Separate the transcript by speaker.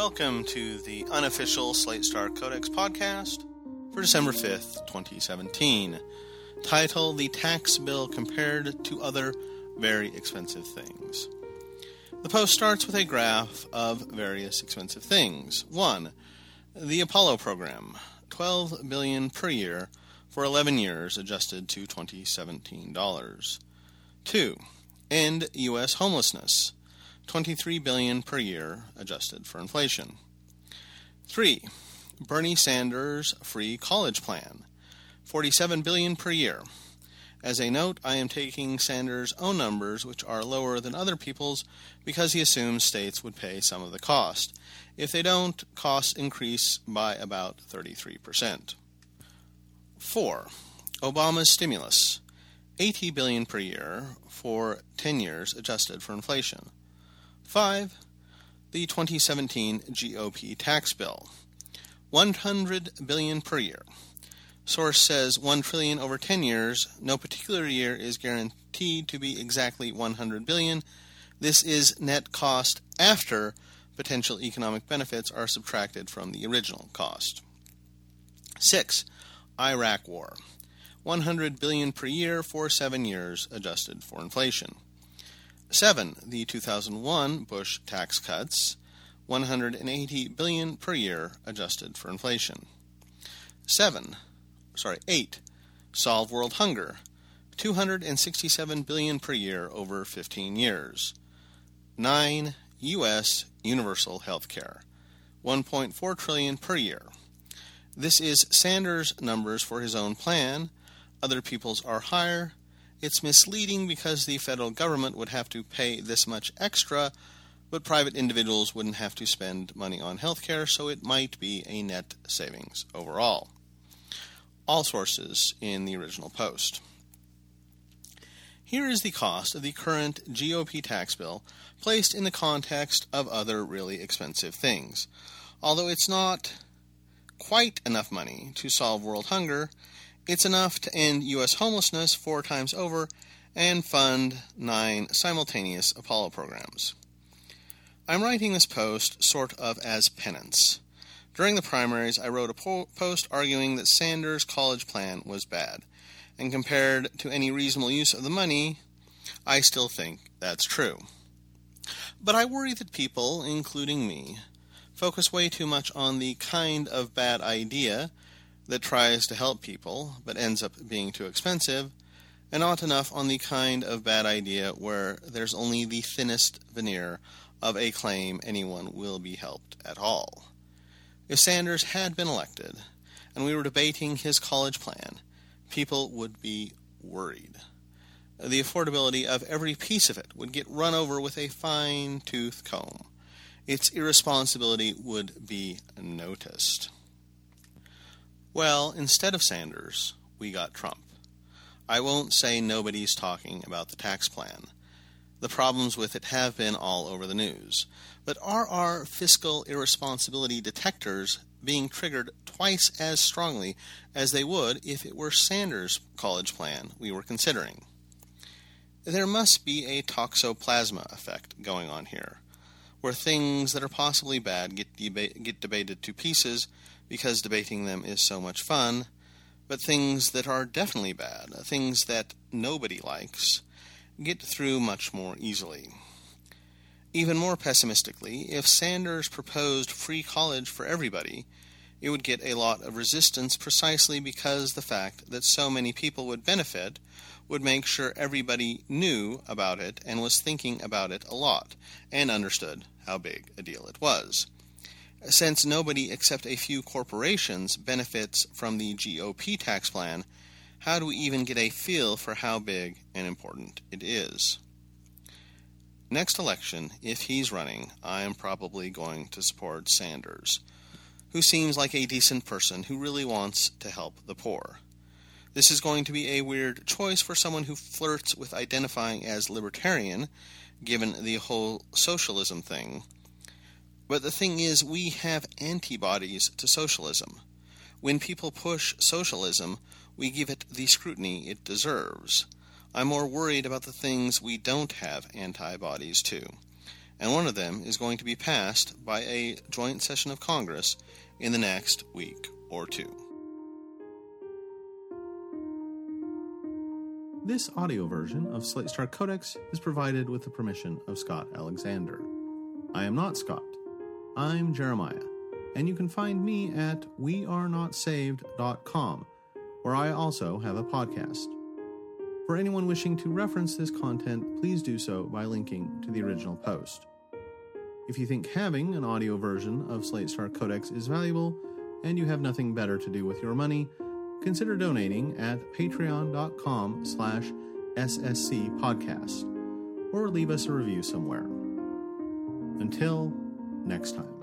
Speaker 1: Welcome to the unofficial Slate Star Codex podcast for December 5th, 2017, titled The Tax Bill Compared to Other Very Expensive Things. The post starts with a graph of various expensive things. 1. The Apollo program, 12 billion per year for 11 years adjusted to 2017 dollars. 2. End US homelessness, 23 billion per year adjusted for inflation. 3. Bernie Sanders free college plan, 47 billion per year. As a note, I am taking Sanders' own numbers, which are lower than other people's, because he assumes states would pay some of the cost. If they don't, costs increase by about 33%. 4. Obama's stimulus, 80 billion per year for 10 years adjusted for inflation. 5. The 2017 GOP tax bill. 100 billion per year. Source says 1 trillion over 10 years. No particular year is guaranteed to be exactly 100 billion. This is net cost after potential economic benefits are subtracted from the original cost. 6. Iraq war. 100 billion per year for 7 years adjusted for inflation. 7. The 2001 Bush tax cuts, 180 billion per year adjusted for inflation. 7. Sorry, 8. Solve world hunger, 267 billion per year over 15 years. 9. US universal health care, 1.4 trillion per year. This is Sanders' numbers for his own plan. Other people's are higher, it's misleading because the federal government would have to pay this much extra, but private individuals wouldn't have to spend money on health care, so it might be a net savings overall. All sources in the original post. Here is the cost of the current GOP tax bill placed in the context of other really expensive things. Although it's not quite enough money to solve world hunger, it's enough to end U.S. homelessness four times over and fund nine simultaneous Apollo programs. I'm writing this post sort of as penance. During the primaries, I wrote a po- post arguing that Sanders' college plan was bad, and compared to any reasonable use of the money, I still think that's true. But I worry that people, including me, focus way too much on the kind of bad idea that tries to help people but ends up being too expensive, and not enough on the kind of bad idea where there's only the thinnest veneer of a claim anyone will be helped at all. If Sanders had been elected and we were debating his college plan, people would be worried. The affordability of every piece of it would get run over with a fine tooth comb. Its irresponsibility would be noticed. Well, instead of Sanders, we got Trump. I won't say nobody's talking about the tax plan. The problems with it have been all over the news. But are our fiscal irresponsibility detectors being triggered twice as strongly as they would if it were Sanders' college plan we were considering? There must be a toxoplasma effect going on here, where things that are possibly bad get, deba- get debated to pieces because debating them is so much fun, but things that are definitely bad, uh, things that nobody likes, get through much more easily. Even more pessimistically, if Sanders proposed free college for everybody, it would get a lot of resistance precisely because the fact that so many people would benefit would make sure everybody knew about it and was thinking about it a lot and understood how big a deal it was. Since nobody except a few corporations benefits from the GOP tax plan, how do we even get a feel for how big and important it is? Next election, if he's running, I am probably going to support Sanders, who seems like a decent person who really wants to help the poor. This is going to be a weird choice for someone who flirts with identifying as libertarian, given the whole socialism thing but the thing is, we have antibodies to socialism. When people push socialism, we give it the scrutiny it deserves. I'm more worried about the things we don't have antibodies to. And one of them is going to be passed by a joint session of Congress in the next week or two. This audio version of Slate Star Codex is provided with the permission of Scott Alexander. I am not Scott. I'm Jeremiah, and you can find me at wearenotsaved.com, where I also have a podcast. For anyone wishing to reference this content, please do so by linking to the original post. If you think having an audio version of Slate Star Codex is valuable and you have nothing better to do with your money, consider donating at patreon.com slash ssc podcast or leave us a review somewhere. Until next time.